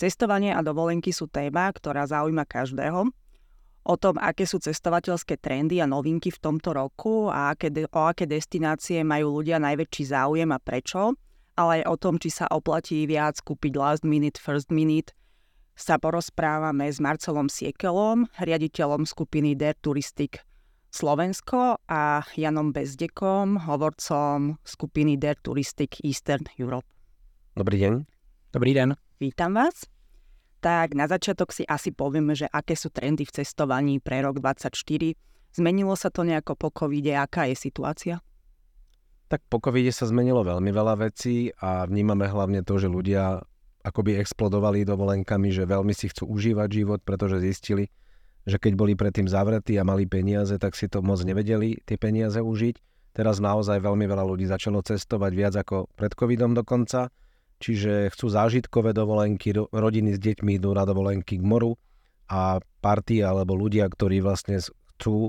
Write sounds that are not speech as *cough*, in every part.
Cestovanie a dovolenky sú téma, ktorá zaujíma každého. O tom, aké sú cestovateľské trendy a novinky v tomto roku a aké, o aké destinácie majú ľudia najväčší záujem a prečo, ale aj o tom, či sa oplatí viac kúpiť last minute, first minute, sa porozprávame s Marcelom Siekelom, riaditeľom skupiny Der Touristik Slovensko a Janom Bezdekom, hovorcom skupiny Der Touristik Eastern Europe. Dobrý deň. Dobrý den. Vítam vás. Tak na začiatok si asi povieme, že aké sú trendy v cestovaní pre rok 2024. Zmenilo sa to nejako po covide? Aká je situácia? Tak po covide sa zmenilo veľmi veľa vecí a vnímame hlavne to, že ľudia akoby explodovali dovolenkami, že veľmi si chcú užívať život, pretože zistili, že keď boli predtým zavretí a mali peniaze, tak si to moc nevedeli tie peniaze užiť. Teraz naozaj veľmi veľa ľudí začalo cestovať viac ako pred covidom dokonca čiže chcú zážitkové dovolenky, rodiny s deťmi idú na dovolenky k moru a party alebo ľudia, ktorí vlastne chcú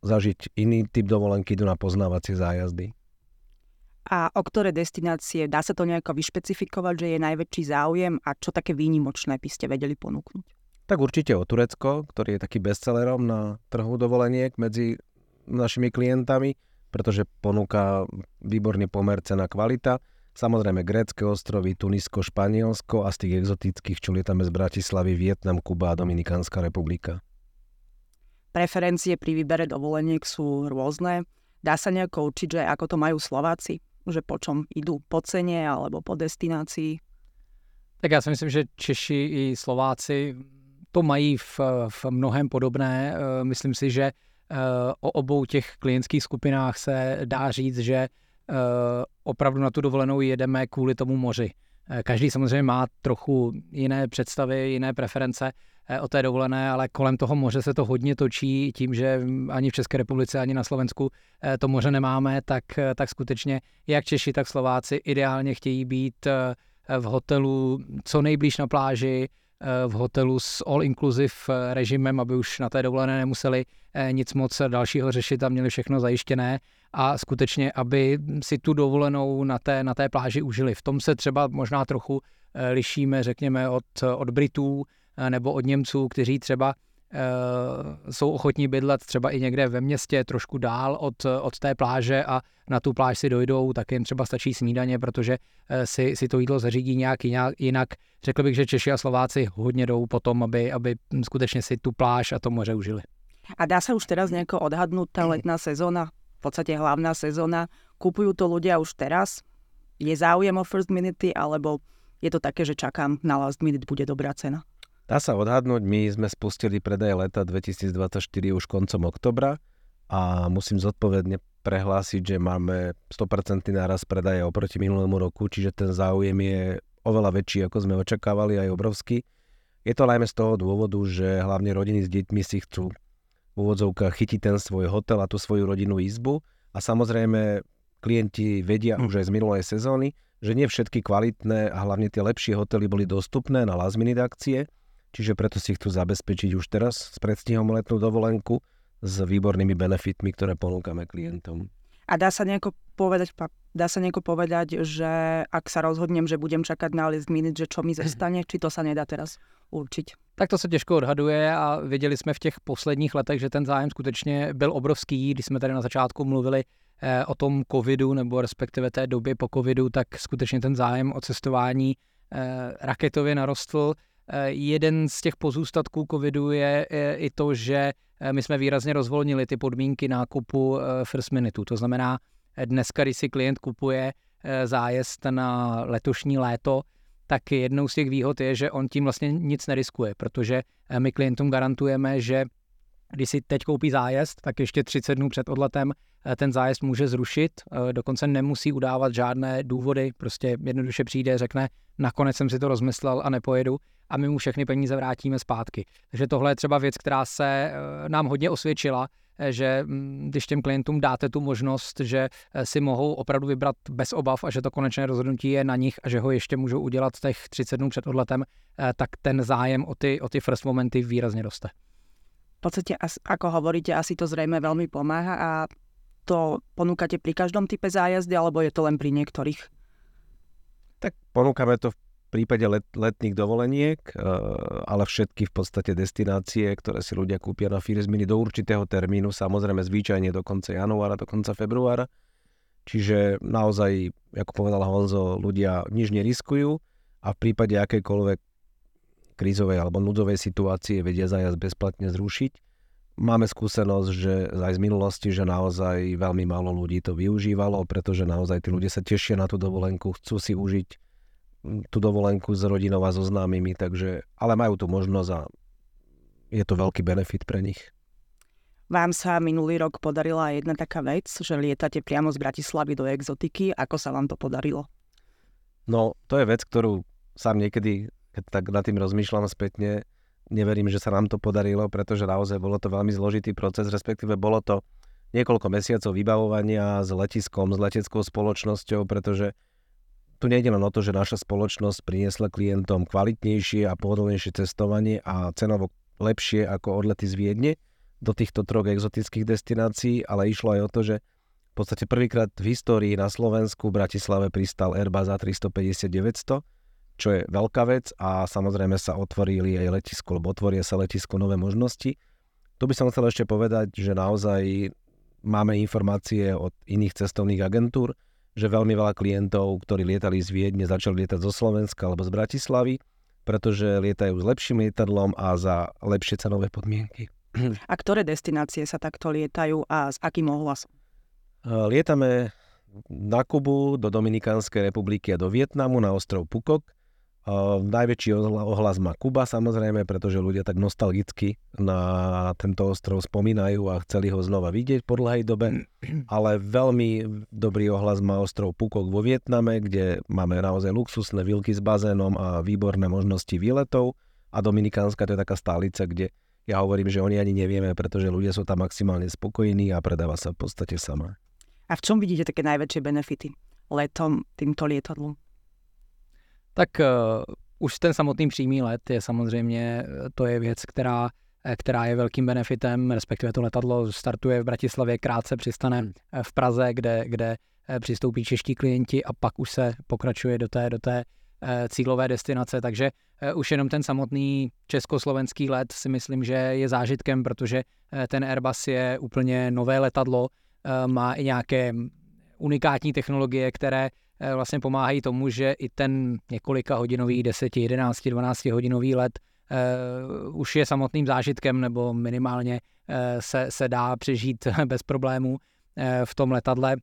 zažiť iný typ dovolenky, idú na poznávacie zájazdy. A o ktoré destinácie dá sa to nejako vyšpecifikovať, že je najväčší záujem a čo také výnimočné by ste vedeli ponúknuť? Tak určite o Turecko, ktorý je taký bestsellerom na trhu dovoleniek medzi našimi klientami, pretože ponúka výborný pomer cena kvalita Samozrejme grécké ostrovy, Tunisko, Španielsko a z tých exotických, čo lietame z Bratislavy, Vietnam, Kuba a Dominikánska republika. Preferencie pri výbere dovoleniek sú rôzne. Dá sa nejako určiť, že ako to majú Slováci? Že po čom idú? Po cene alebo po destinácii? Tak já si myslím, že Češi i Slováci to mají v, v mnohem podobné. Myslím si, že eh, o obou těch klientských skupinách se dá říct, že opravdu na tu dovolenou jedeme kvůli tomu moři. Eh, každý samozřejmě má trochu jiné představy, jiné preference eh, o té dovolené, ale kolem toho moře se to hodně točí tím, že ani v České republice, ani na Slovensku to moře nemáme, tak, tak skutečně jak Češi, tak Slováci ideálně chtějí být v hotelu co nejblíž na pláži, v hotelu s all-inclusive režimem, aby už na té dovolené nemuseli nic moc dalšího řešit a měli všechno zajištěné a skutečně, aby si tu dovolenou na té, na té pláži užili. V tom se třeba možná trochu eh, lišíme, řekněme, od, od Britů eh, nebo od Němců, kteří třeba jsou ochotní bydlet třeba i někde ve městě, trošku dál od, od té pláže a na tu pláž si dojdou, tak jim třeba stačí snídaně, protože si, si to jídlo zařídí nějak jinak. Řekl bych, že Češi a Slováci hodně jdou potom, aby, aby skutečně si tu pláž a to moře užili. A dá sa už teraz nejako odhadnúť tá letná sezóna? v podstate hlavná sezóna. Kúpujú to ľudia už teraz? Je záujem o first minute, alebo je to také, že čakám na last minute, bude dobrá cena? Dá sa odhadnúť, my sme spustili predaj leta 2024 už koncom oktobra a musím zodpovedne prehlásiť, že máme 100% náraz predaje oproti minulému roku, čiže ten záujem je oveľa väčší, ako sme očakávali, aj obrovský. Je to najmä z toho dôvodu, že hlavne rodiny s deťmi si chcú úvodzovkách chytí ten svoj hotel a tú svoju rodinnú izbu a samozrejme klienti vedia hm. už aj z minulej sezóny, že nie všetky kvalitné a hlavne tie lepšie hotely boli dostupné na last minute akcie, čiže preto si chcú zabezpečiť už teraz s predstihom letnú dovolenku s výbornými benefitmi, ktoré ponúkame klientom. A dá sa nejako povedať, dá sa nejako povedať, že ak sa rozhodnem, že budem čakať na list minute, že čo mi *clears throat* zostane, či to sa nedá teraz určiť? Tak to se těžko odhaduje a viděli jsme v těch posledních letech, že ten zájem skutečně byl obrovský. Když jsme tady na začátku mluvili eh, o tom covidu, nebo respektive té době po covidu, tak skutečně ten zájem o cestování eh, raketově narostl. Eh, jeden z těch pozůstatků covidu je i to, že my jsme výrazně rozvolnili ty podmínky nákupu first minute. To znamená, dneska, když si klient kupuje zájezd na letošní léto, tak jednou z těch výhod je, že on tím vlastně nic neriskuje, protože eh, my klientům garantujeme, že když si teď koupí zájezd, tak ještě 30 dnů před odletem eh, ten zájezd může zrušit, eh, dokonce nemusí udávat žádné důvody, prostě jednoduše přijde, řekne, nakonec jsem si to rozmyslel a nepojedu a my mu všechny peníze vrátíme zpátky. Takže tohle je třeba věc, která se nám hodně osvědčila že mm, když těm klientům dáte tu možnost, že eh, si mohou opravdu vybrat bez obav a že to konečné rozhodnutí je na nich a že ho ještě můžou udělat těch 30 dnů před odletem, eh, tak ten zájem o ty, o ty first momenty výrazně roste. V podstate, ako hovoríte, asi to zrejme veľmi pomáha a to ponúkate pri každom type zájazdy, alebo je to len pri niektorých? Tak ponúkame to v prípade let, letných dovoleniek, eh, ale všetky v podstate destinácie, ktoré si ľudia kúpia na First Mini do určitého termínu, samozrejme zvyčajne do konca januára, do konca februára. Čiže naozaj, ako povedal Honzo, ľudia nič neriskujú a v prípade akejkoľvek krízovej alebo núdzovej situácie vedia zájazd bezplatne zrušiť. Máme skúsenosť, že aj z minulosti, že naozaj veľmi málo ľudí to využívalo, pretože naozaj tí ľudia sa tešia na tú dovolenku, chcú si užiť tú dovolenku s rodinou a so známymi, takže, ale majú tu možnosť a je to veľký benefit pre nich. Vám sa minulý rok podarila jedna taká vec, že lietate priamo z Bratislavy do exotiky. Ako sa vám to podarilo? No, to je vec, ktorú sám niekedy, keď tak nad tým rozmýšľam spätne, neverím, že sa nám to podarilo, pretože naozaj bolo to veľmi zložitý proces, respektíve bolo to niekoľko mesiacov vybavovania s letiskom, s leteckou spoločnosťou, pretože tu nejde len o to, že naša spoločnosť priniesla klientom kvalitnejšie a pohodlnejšie cestovanie a cenovo lepšie ako odlety z Viedne do týchto troch exotických destinácií, ale išlo aj o to, že v podstate prvýkrát v histórii na Slovensku v Bratislave pristal Airbus A350-900, čo je veľká vec a samozrejme sa otvorili aj letisko, lebo otvoria sa letisko nové možnosti. Tu by som chcel ešte povedať, že naozaj máme informácie od iných cestovných agentúr, že veľmi veľa klientov, ktorí lietali z Viedne, začali lietať zo Slovenska alebo z Bratislavy, pretože lietajú s lepším lietadlom a za lepšie cenové podmienky. A ktoré destinácie sa takto lietajú a s akým ohlasom? Lietame na Kubu, do Dominikánskej republiky a do Vietnamu na ostrov Pukok najväčší ohlas má Kuba samozrejme, pretože ľudia tak nostalgicky na tento ostrov spomínajú a chceli ho znova vidieť po dlhej dobe, *clears throat* ale veľmi dobrý ohlas má ostrov Pukok vo Vietname, kde máme naozaj luxusné vilky s bazénom a výborné možnosti výletov a Dominikánska to je taká stálica, kde ja hovorím, že oni ani nevieme, pretože ľudia sú tam maximálne spokojní a predáva sa v podstate sama. A v čom vidíte také najväčšie benefity letom týmto lietadlom? Tak uh, už ten samotný přímý let je samozřejmě, eh, to je věc, která, eh, která je velkým benefitem, respektive to letadlo startuje v Bratislavě, krátce přistane v Praze, kde, kde přistoupí čeští klienti a pak už se pokračuje do té, do té cílové destinace, takže už jenom ten samotný československý let si myslím, že je zážitkem, protože ten Airbus je úplně nové letadlo, má i nějaké unikátní technologie, které vlastně pomáhají tomu, že i ten několika hodinový, 10, 11, 12 hodinový let uh, už je samotným zážitkem nebo minimálně uh, se, se dá přežít *laughs* bez problémů uh, v tom letadle.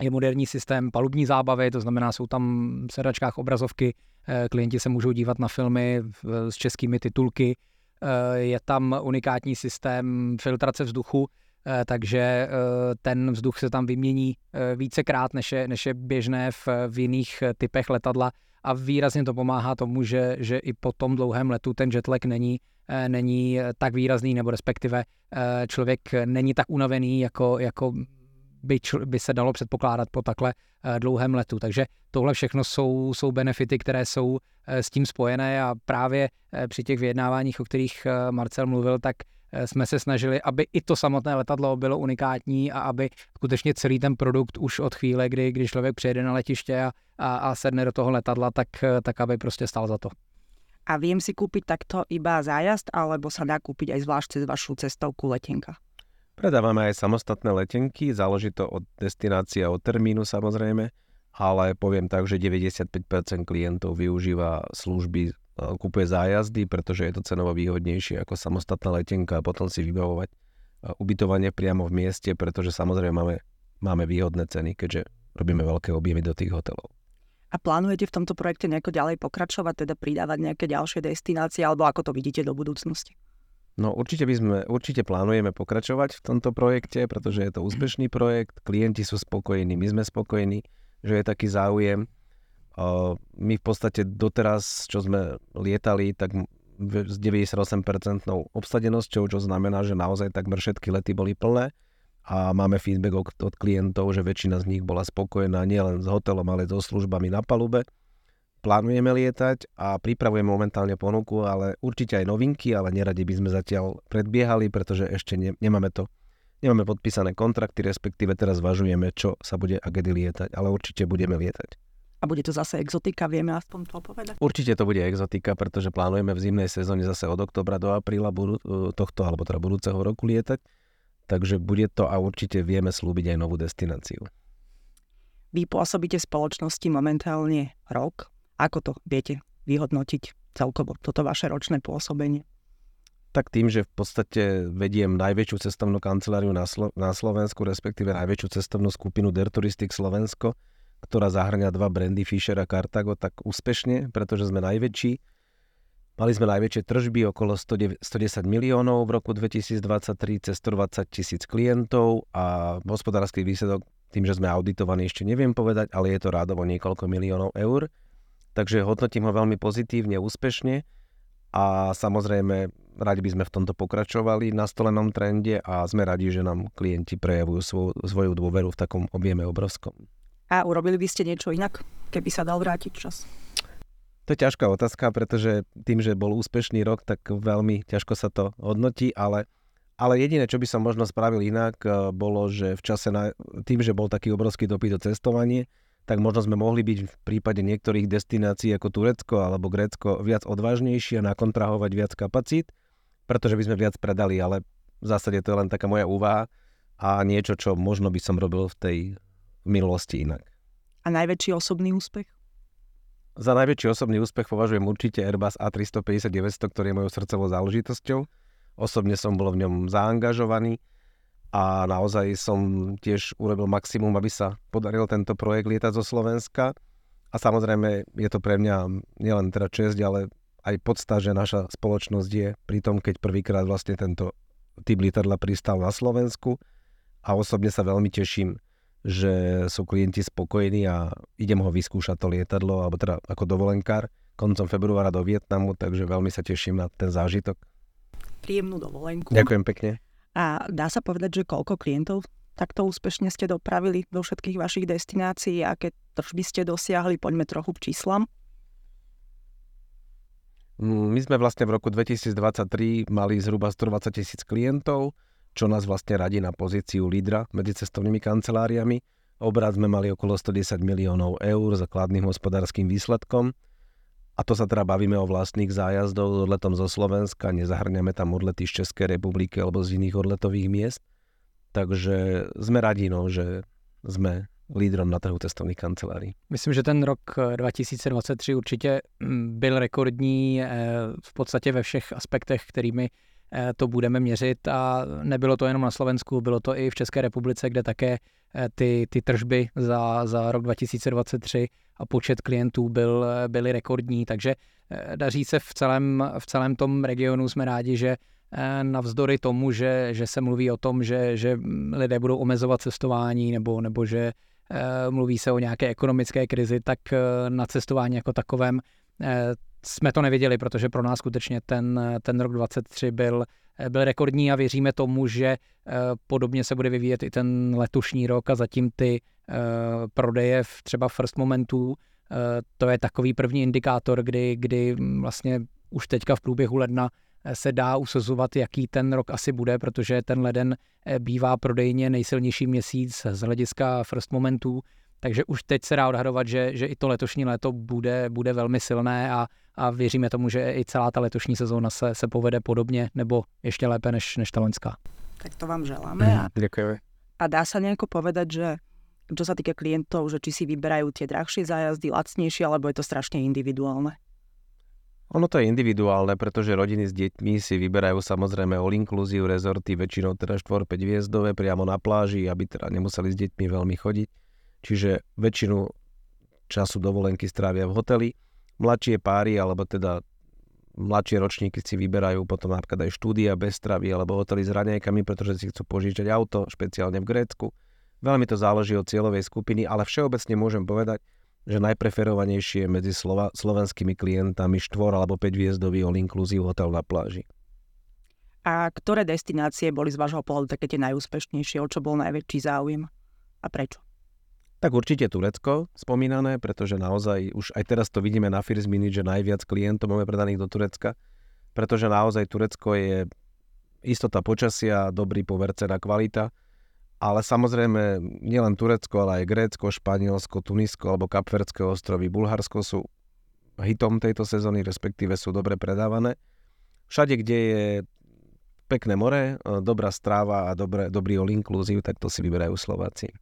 Je moderní systém palubní zábavy, to znamená, jsou tam v sedačkách obrazovky, klienti se můžou dívat na filmy s českými titulky, je tam unikátní systém filtrace vzduchu, Eh, takže eh, ten vzduch se tam vymění eh, vícekrát, než je, než je běžné v, v jiných typech letadla a výrazně to pomáhá tomu, že, že i po tom dlouhém letu ten jetlag není, není tak výrazný, nebo respektive člověk není tak unavený, jako, jako by, čl, by se dalo předpokládat po takhle dlouhém letu. Takže tohle všechno jsou, jsou benefity, které jsou s tím spojené a právě při těch vyjednáváních, o kterých Marcel mluvil, tak Eh, jsme se snažili, aby i to samotné letadlo bylo unikátní a aby skutečně celý ten produkt už od chvíle, kdy, kdy člověk přijede na letiště a, a, a sedne do toho letadla, tak, tak aby prostě stál za to. A viem si kúpiť takto iba zájazd, alebo sa dá kúpiť aj zvlášť cez vašu cestovku letenka? Predávame aj samostatné letenky, záleží to od destinácie a od termínu samozrejme, ale poviem tak, že 95% klientov využíva služby kupuje zájazdy, pretože je to cenovo výhodnejšie ako samostatná letenka a potom si vybavovať ubytovanie priamo v mieste, pretože samozrejme máme, máme výhodné ceny, keďže robíme veľké objemy do tých hotelov. A plánujete v tomto projekte nejako ďalej pokračovať, teda pridávať nejaké ďalšie destinácie, alebo ako to vidíte do budúcnosti? No určite by sme, určite plánujeme pokračovať v tomto projekte, pretože je to úspešný projekt, klienti sú spokojní, my sme spokojní, že je taký záujem my v podstate doteraz, čo sme lietali, tak s 98% obsadenosťou, čo znamená, že naozaj takmer všetky lety boli plné a máme feedback od, klientov, že väčšina z nich bola spokojná nielen s hotelom, ale so službami na palube. Plánujeme lietať a pripravujeme momentálne ponuku, ale určite aj novinky, ale neradi by sme zatiaľ predbiehali, pretože ešte ne, nemáme to nemáme podpísané kontrakty, respektíve teraz zvažujeme, čo sa bude a kedy lietať, ale určite budeme lietať. A bude to zase exotika, vieme aspoň to povedať? Určite to bude exotika, pretože plánujeme v zimnej sezóne zase od oktobra do apríla budú, tohto alebo teda budúceho roku lietať. Takže bude to a určite vieme slúbiť aj novú destináciu. Vy pôsobíte v spoločnosti momentálne rok. Ako to viete vyhodnotiť celkovo, toto vaše ročné pôsobenie? Tak tým, že v podstate vediem najväčšiu cestovnú kanceláriu na, Slo- na Slovensku, respektíve najväčšiu cestovnú skupinu Der Touristik Slovensko, ktorá zahrňa dva brandy Fisher a Cartago tak úspešne, pretože sme najväčší. Mali sme najväčšie tržby, okolo 110 miliónov v roku 2023, cez 120 tisíc klientov a hospodársky výsledok, tým, že sme auditovaní, ešte neviem povedať, ale je to rádovo niekoľko miliónov eur. Takže hodnotím ho veľmi pozitívne, úspešne a samozrejme radi by sme v tomto pokračovali na stolenom trende a sme radi, že nám klienti prejavujú svoju, svoju dôveru v takom objeme obrovskom. A urobili by ste niečo inak, keby sa dal vrátiť čas? To je ťažká otázka, pretože tým, že bol úspešný rok, tak veľmi ťažko sa to hodnotí, ale, ale jediné, čo by som možno spravil inak, eh, bolo, že v čase, na, tým, že bol taký obrovský dopyt o cestovanie, tak možno sme mohli byť v prípade niektorých destinácií ako Turecko alebo Grécko viac odvážnejší a nakontrahovať viac kapacít, pretože by sme viac predali, ale v zásade to je len taká moja úvaha a niečo, čo možno by som robil v tej v minulosti inak. A najväčší osobný úspech? Za najväčší osobný úspech považujem určite Airbus A350-900, ktorý je mojou srdcovou záležitosťou. Osobne som bol v ňom zaangažovaný a naozaj som tiež urobil maximum, aby sa podaril tento projekt lietať zo Slovenska. A samozrejme je to pre mňa nielen teda česť, ale aj podsta, že naša spoločnosť je pri tom, keď prvýkrát vlastne tento typ lietadla pristal na Slovensku a osobne sa veľmi teším, že sú klienti spokojní a idem ho vyskúšať to lietadlo, alebo teda ako dovolenkár koncom februára do Vietnamu, takže veľmi sa teším na ten zážitok. Príjemnú dovolenku. Ďakujem pekne. A dá sa povedať, že koľko klientov takto úspešne ste dopravili do všetkých vašich destinácií, aké tržby ste dosiahli, poďme trochu k číslam. Mm, my sme vlastne v roku 2023 mali zhruba 120 tisíc klientov, čo nás vlastne radí na pozíciu lídra medzi cestovnými kanceláriami. Obrad sme mali okolo 110 miliónov eur za kladným hospodárským výsledkom. A to sa teda bavíme o vlastných zájazdov odletom zo Slovenska, nezahrňame tam odlety z Českej republiky alebo z iných odletových miest. Takže sme radi, no, že sme lídrom na trhu cestovných kancelárií. Myslím, že ten rok 2023 určitě mm, byl rekordní eh, v podstatě ve všech aspektech, kterými Eh, to budeme měřit a nebylo to jenom na Slovensku, bylo to i v České republice, kde také eh, ty, ty tržby za, za rok 2023 a počet klientů byl, eh, byly rekordní, takže daří se v celém, v celém tom regionu, jsme rádi, že navzdory tomu, že, že se mluví o tom, že, že lidé budou omezovat cestování nebo, nebo že mluví se o nějaké ekonomické krizi, tak na cestování jako takovém jsme to neviděli, protože pro nás skutečně ten, ten rok 23 byl, byl rekordní a věříme tomu, že eh, podobně se bude vyvíjet i ten letošní rok a zatím ty eh, prodeje v třeba first momentů, eh, to je takový první indikátor, kdy, kdy vlastně už teďka v průběhu ledna se dá usuzovat, jaký ten rok asi bude, protože ten leden bývá prodejně nejsilnější měsíc z hlediska first momentů, takže už teď se dá odhadovat, že, že i to letošní léto bude, bude velmi silné a, a věříme tomu, že i celá ta letošní sezóna se, se povede podobně nebo ještě lépe než, než ta loňská. Tak to vám želáme. A, Ďakujeme. A dá sa nejako povedať, že čo sa týka klientov, že či si vyberajú tie drahšie zájazdy, lacnejšie, alebo je to strašne individuálne? Ono to je individuálne, pretože rodiny s deťmi si vyberajú samozrejme all inclusive rezorty, väčšinou teda 4-5 hviezdové priamo na pláži, aby teda nemuseli s deťmi veľmi chodiť. Čiže väčšinu času dovolenky strávia v hoteli mladšie páry, alebo teda mladšie ročníky si vyberajú potom napríklad aj štúdia bez stravy alebo hotely s raňajkami, pretože si chcú požičať auto, špeciálne v Grécku. Veľmi to záleží od cieľovej skupiny, ale všeobecne môžem povedať, že najpreferovanejšie medzi slova, slovenskými klientami štvor alebo 5 hviezdový all inclusive hotel na pláži. A ktoré destinácie boli z vášho pohľadu také tie najúspešnejšie, o čo bol najväčší záujem a prečo? Tak určite Turecko spomínané, pretože naozaj už aj teraz to vidíme na First Minute, že najviac klientov máme predaných do Turecka, pretože naozaj Turecko je istota počasia, dobrý povercená kvalita ale samozrejme nielen Turecko, ale aj Grécko, Španielsko, Tunisko alebo Kapverdské ostrovy, Bulharsko sú hitom tejto sezóny, respektíve sú dobre predávané. Všade, kde je pekné more, dobrá stráva a dobré, dobrý all inclusive, tak to si vyberajú Slováci.